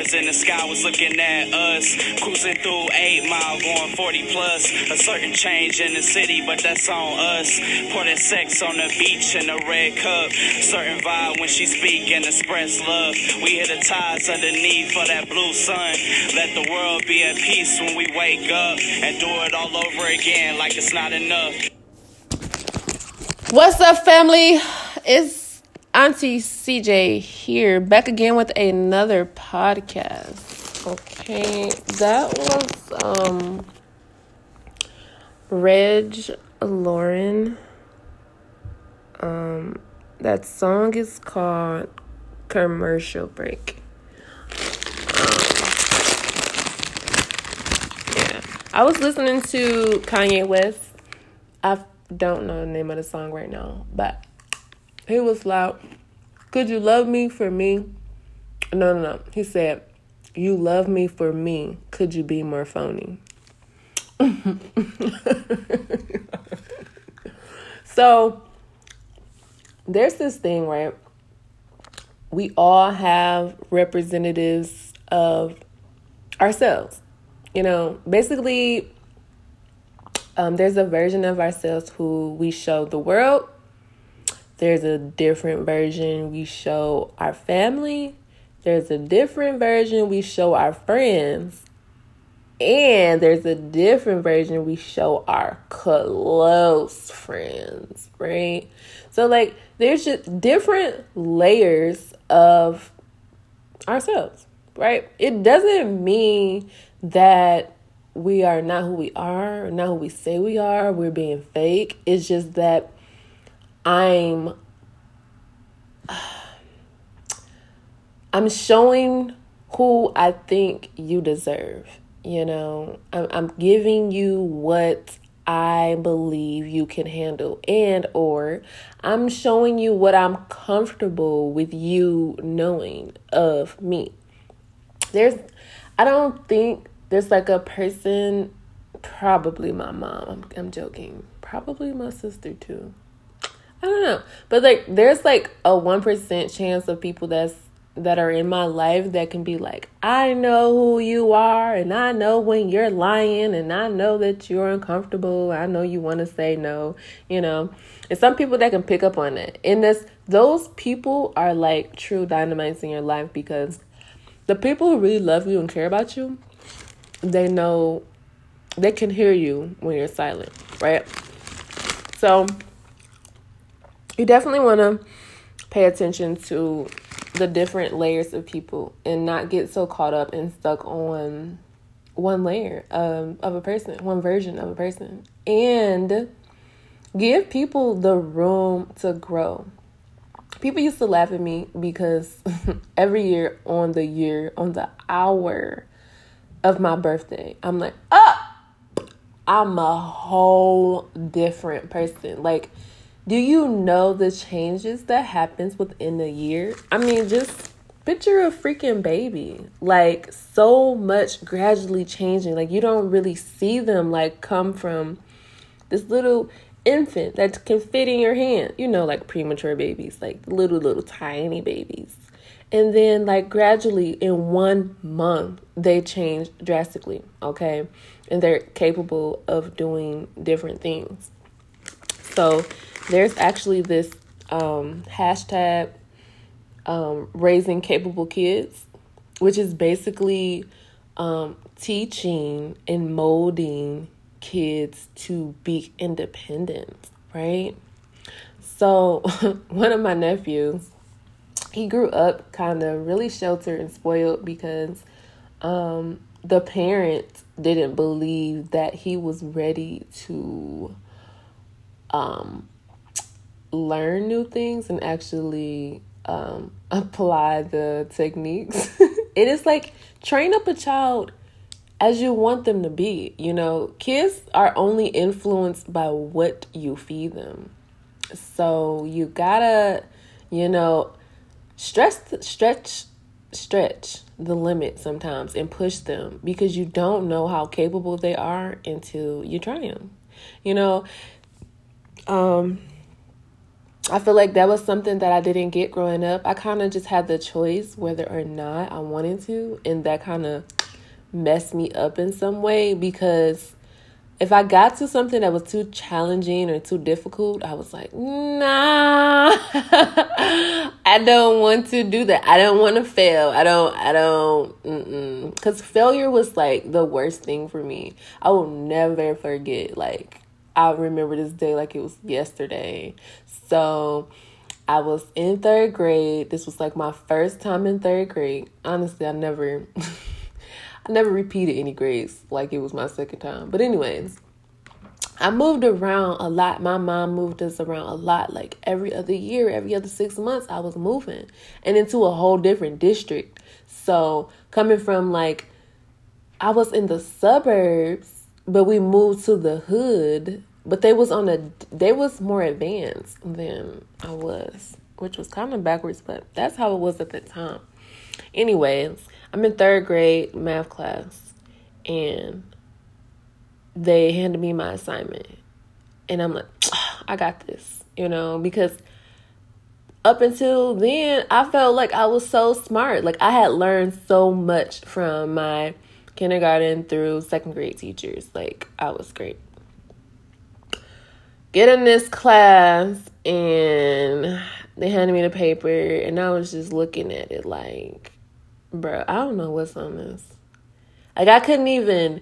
stars in the sky was looking at us. Cruising through 8 mile, going 40 plus. A certain change in the city, but that's on us. Pour that sex on the beach in a red cup. Certain vibe when she speak and express love. We hit the ties underneath for that blue sun. Let the world be at peace when we wake up and do it all over again like it's not enough. What's up, family? It's Auntie CJ here, back again with another podcast. Okay, that was um Reg Lauren. Um, that song is called Commercial Break. Yeah, I was listening to Kanye West. I don't know the name of the song right now, but he was like, Could you love me for me? No, no, no. He said, You love me for me. Could you be more phony? so, there's this thing, right? We all have representatives of ourselves. You know, basically, um, there's a version of ourselves who we show the world. There's a different version we show our family. There's a different version we show our friends. And there's a different version we show our close friends, right? So, like, there's just different layers of ourselves, right? It doesn't mean that we are not who we are, not who we say we are, we're being fake. It's just that I'm I'm showing who I think you deserve. You know, I'm, I'm giving you what I believe you can handle and or I'm showing you what I'm comfortable with you knowing of me. There's I don't think there's like a person probably my mom. I'm, I'm joking. Probably my sister too. I don't know. But like there's like a 1% chance of people that's that are in my life that can be like, I know who you are, and I know when you're lying, and I know that you're uncomfortable. I know you want to say no, you know. And some people that can pick up on it. And this, those people are like true dynamites in your life because the people who really love you and care about you, they know, they can hear you when you're silent, right? So, you definitely want to pay attention to the different layers of people and not get so caught up and stuck on one layer um, of a person, one version of a person, and give people the room to grow. People used to laugh at me because every year on the year, on the hour of my birthday, I'm like, oh, I'm a whole different person. Like, do you know the changes that happens within a year? I mean, just picture a freaking baby. Like so much gradually changing. Like you don't really see them like come from this little infant that can fit in your hand. You know, like premature babies, like little little tiny babies. And then like gradually in one month they change drastically, okay? And they're capable of doing different things. So there's actually this um, hashtag um, raising capable kids, which is basically um, teaching and molding kids to be independent, right? So, one of my nephews, he grew up kind of really sheltered and spoiled because um, the parents didn't believe that he was ready to um, learn new things and actually um, apply the techniques. it is like train up a child as you want them to be. You know, kids are only influenced by what you feed them. So you gotta, you know, stress, stretch, stretch the limit sometimes and push them because you don't know how capable they are until you try them. You know, um, I feel like that was something that I didn't get growing up. I kind of just had the choice whether or not I wanted to, and that kind of messed me up in some way because if I got to something that was too challenging or too difficult, I was like, nah, I don't want to do that. I don't want to fail. I don't, I don't, because failure was like the worst thing for me. I will never forget, like, I remember this day like it was yesterday. So I was in third grade. This was like my first time in third grade. Honestly, I never. I never repeated any grades like it was my second time. But anyways, I moved around a lot. My mom moved us around a lot. Like every other year, every other six months, I was moving and into a whole different district. So coming from like, I was in the suburbs, but we moved to the hood. But they was on a, they was more advanced than I was, which was kind of backwards. But that's how it was at the time. Anyways, I'm in third grade math class and they handed me my assignment. And I'm like, I got this, you know, because up until then, I felt like I was so smart. Like I had learned so much from my kindergarten through second grade teachers. Like I was great. Get in this class and they handed me the paper and I was just looking at it like bro, I don't know what's on this. Like I couldn't even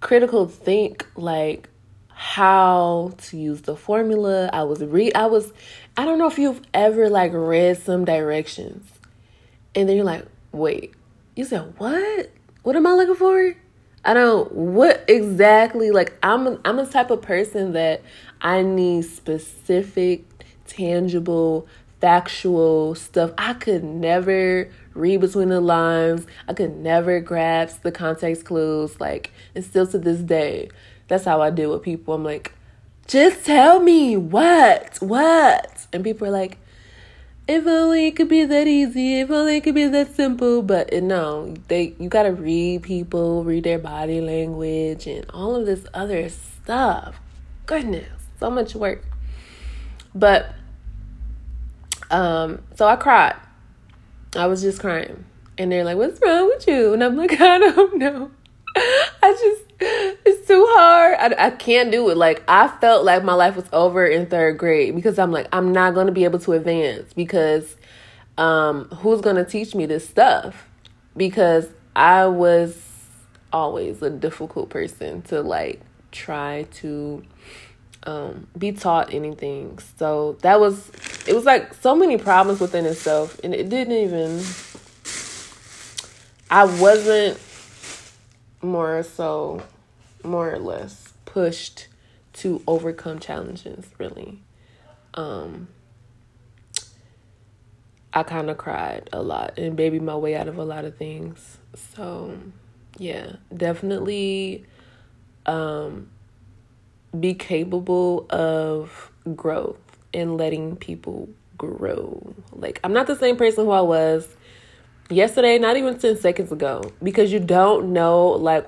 critical think like how to use the formula. I was read I was I don't know if you've ever like read some directions and then you're like, "Wait. You said what? What am I looking for?" I don't what exactly like I'm I'm a type of person that I need specific tangible factual stuff. I could never read between the lines. I could never grasp the context clues. Like, and still to this day, that's how I deal with people. I'm like, just tell me what, what? And people are like, if only it could be that easy, if only it could be that simple. But no, they you gotta read people, read their body language, and all of this other stuff. Goodness, so much work. But um, so I cried. I was just crying. And they're like, What's wrong with you? And I'm like, I don't know. I just, it's too hard. I, I can't do it. Like, I felt like my life was over in third grade because I'm like, I'm not going to be able to advance because um, who's going to teach me this stuff? Because I was always a difficult person to like try to um, be taught anything. So that was, it was like so many problems within itself, and it didn't even, I wasn't more so, more or less pushed to overcome challenges, really. Um, I kind of cried a lot and baby my way out of a lot of things. So, yeah, definitely um be capable of growth and letting people grow. Like, I'm not the same person who I was yesterday, not even 10 seconds ago, because you don't know, like,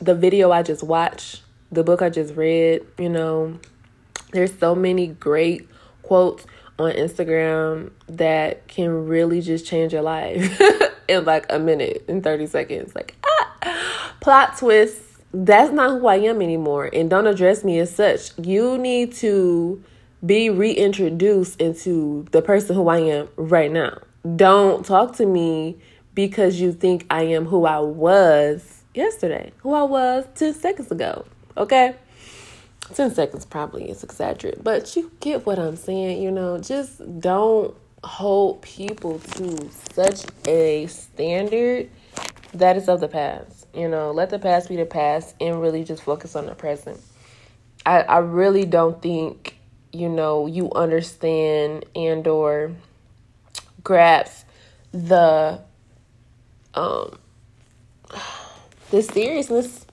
the video I just watched, the book I just read, you know, there's so many great quotes on Instagram that can really just change your life in like a minute, in 30 seconds. Like, ah, plot twist that's not who I am anymore. And don't address me as such. You need to be reintroduced into the person who I am right now. Don't talk to me because you think I am who I was yesterday, who I was 10 seconds ago. Okay? 10 seconds probably is exaggerated, but you get what I'm saying. You know, just don't hold people to such a standard that is of the past. You know, let the past be the past and really just focus on the present. I, I really don't think, you know, you understand and or grasp the um the seriousness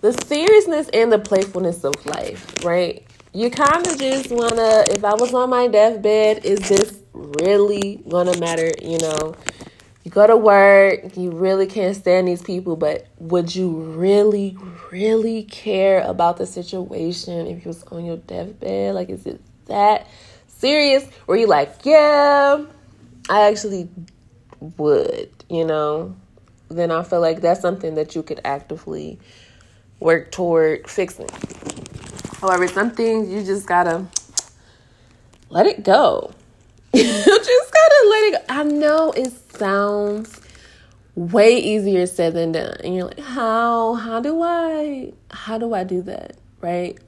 the seriousness and the playfulness of life, right? You kind of just want to if I was on my deathbed, is this really to matter, you know? you go to work, you really can't stand these people, but would you really, really care about the situation if you was on your deathbed? Like, is it that serious where you like, yeah, I actually would, you know, then I feel like that's something that you could actively work toward fixing. However, some things you just gotta let it go. you just gotta let it go. I know it sounds way easier said than done. And you're like, how how do I how do I do that? Right?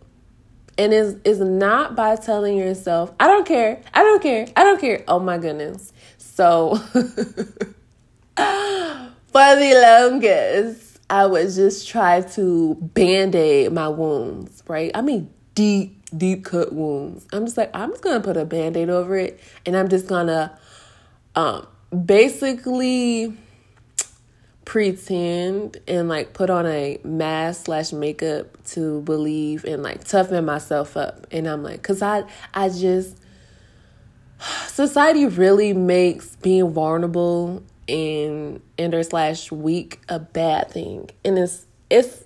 And is is not by telling yourself, I don't care, I don't care, I don't care. Oh my goodness. So for the longest, I would just try to band-aid my wounds, right? I mean deep, deep cut wounds. I'm just like, I'm just gonna put a band-aid over it and I'm just gonna um basically pretend and like put on a mask slash makeup to believe and like toughen myself up and i'm like because i i just society really makes being vulnerable and ender slash weak a bad thing and it's it's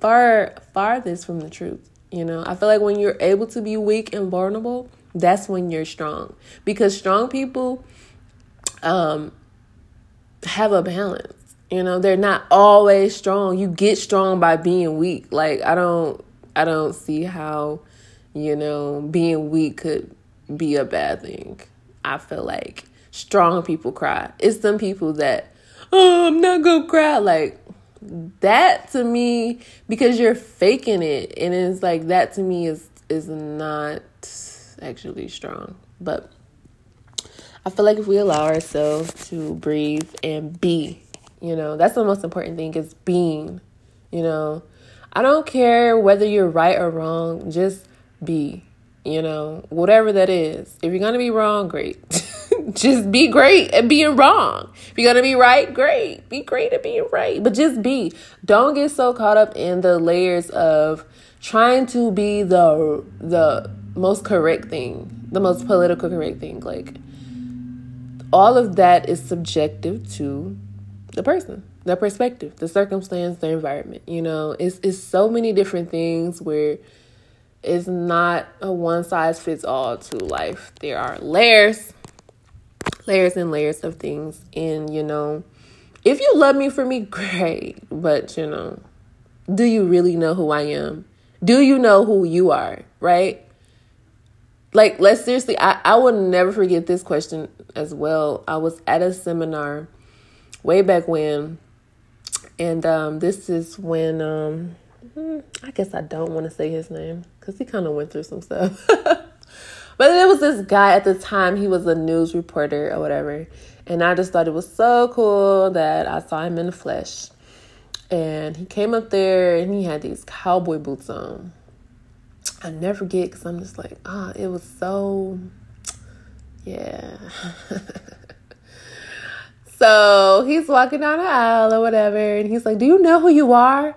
far farthest from the truth you know i feel like when you're able to be weak and vulnerable that's when you're strong because strong people um have a balance you know, they're not always strong. You get strong by being weak. Like I don't I don't see how, you know, being weak could be a bad thing. I feel like strong people cry. It's some people that, oh, I'm not gonna cry. Like that to me, because you're faking it, and it's like that to me is is not actually strong. But I feel like if we allow ourselves to breathe and be you know, that's the most important thing is being, you know. I don't care whether you're right or wrong, just be, you know, whatever that is. If you're going to be wrong, great. just be great at being wrong. If you're going to be right, great. Be great at being right. But just be. Don't get so caught up in the layers of trying to be the the most correct thing, the most political correct thing. Like all of that is subjective to the person, the perspective, the circumstance, the environment. You know, it's it's so many different things where it's not a one size fits all to life. There are layers, layers and layers of things. And you know, if you love me for me, great. But you know, do you really know who I am? Do you know who you are? Right? Like, let's seriously, I, I will never forget this question as well. I was at a seminar way back when. And um, this is when um, hmm, I guess I don't want to say his name because he kind of went through some stuff. but there was this guy at the time, he was a news reporter or whatever. And I just thought it was so cool that I saw him in the flesh. And he came up there and he had these cowboy boots on. I never forget because I'm just like, ah, oh, it was so, yeah. So he's walking down the aisle or whatever, and he's like, Do you know who you are?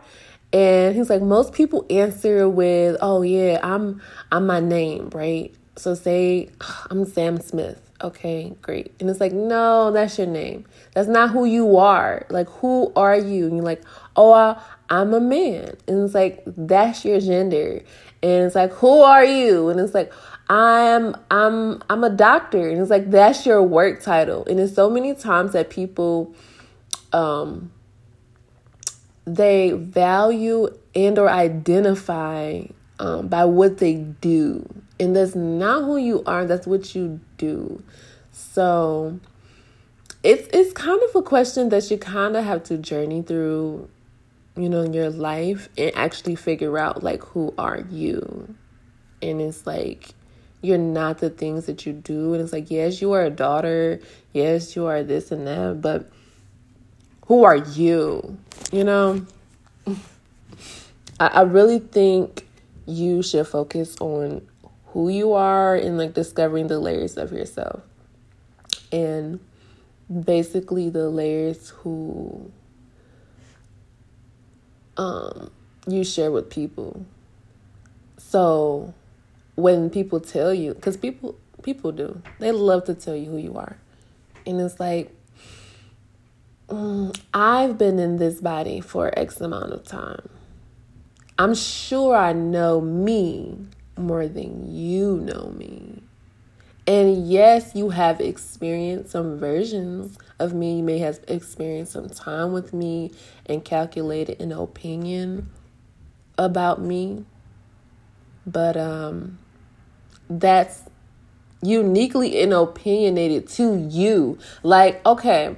And he's like, Most people answer with, Oh yeah, I'm I'm my name, right? So say I'm Sam Smith. Okay, great. And it's like, no, that's your name. That's not who you are. Like, who are you? And you're like, oh, I, I'm a man. And it's like, that's your gender. And it's like, who are you? And it's like, I'm I'm I'm a doctor and it's like that's your work title and it's so many times that people um they value and or identify um, by what they do and that's not who you are that's what you do so it's it's kind of a question that you kind of have to journey through you know in your life and actually figure out like who are you and it's like you're not the things that you do. And it's like, yes, you are a daughter. Yes, you are this and that. But who are you? You know? I, I really think you should focus on who you are and like discovering the layers of yourself. And basically the layers who um you share with people. So when people tell you because people people do they love to tell you who you are and it's like mm, i've been in this body for x amount of time i'm sure i know me more than you know me And yes, you have experienced some versions of me. You may have experienced some time with me and calculated an opinion about me. But um that's uniquely and opinionated to you. Like, okay,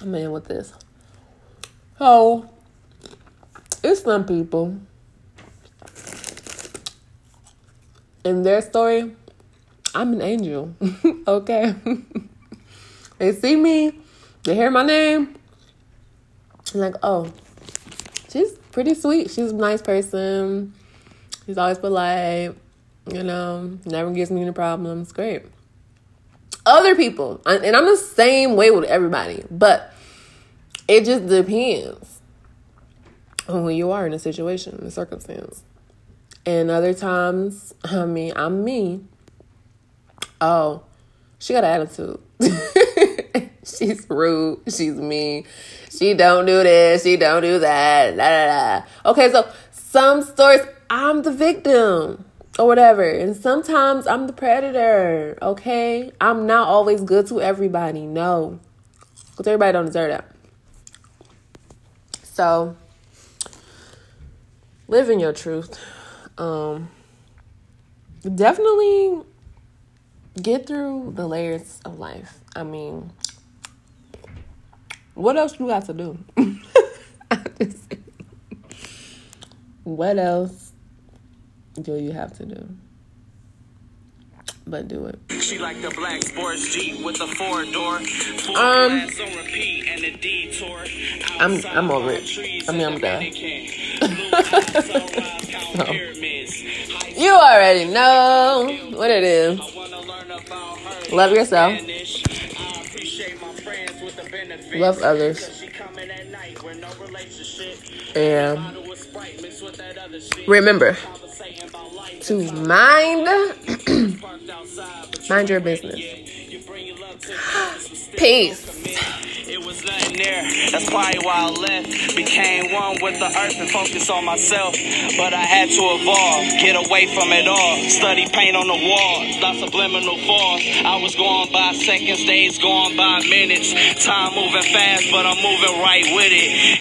I'm in with this. Oh, it's some people in their story I'm an angel. okay. they see me, they hear my name. I'm like, oh, she's pretty sweet. She's a nice person. She's always polite, you know, never gives me any problems. Great. Other people, and I'm the same way with everybody, but it just depends on who you are in a situation, the circumstance. And other times, I mean, I'm me oh, she got an attitude. she's rude. She's mean. She don't do this. She don't do that. Okay, so some stories, I'm the victim or whatever. And sometimes I'm the predator. Okay? I'm not always good to everybody. No. Because everybody don't deserve that. So live in your truth. Um definitely get through the layers of life. I mean, what else you got to do? what else do you have to do? But do it. She like the black sports Jeep with the four door. Um, I'm I'm over it. I mean I'm done. so, you already know what it is. Love yourself. Love others. And remember to mind mind your business. Peace It was nothing there. That's probably why I left. Became one with the earth and focused on myself. But I had to evolve, get away from it all. Study paint on the wall, stop subliminal falls. I was going by seconds, days going by minutes. Time moving fast, but I'm moving right with it.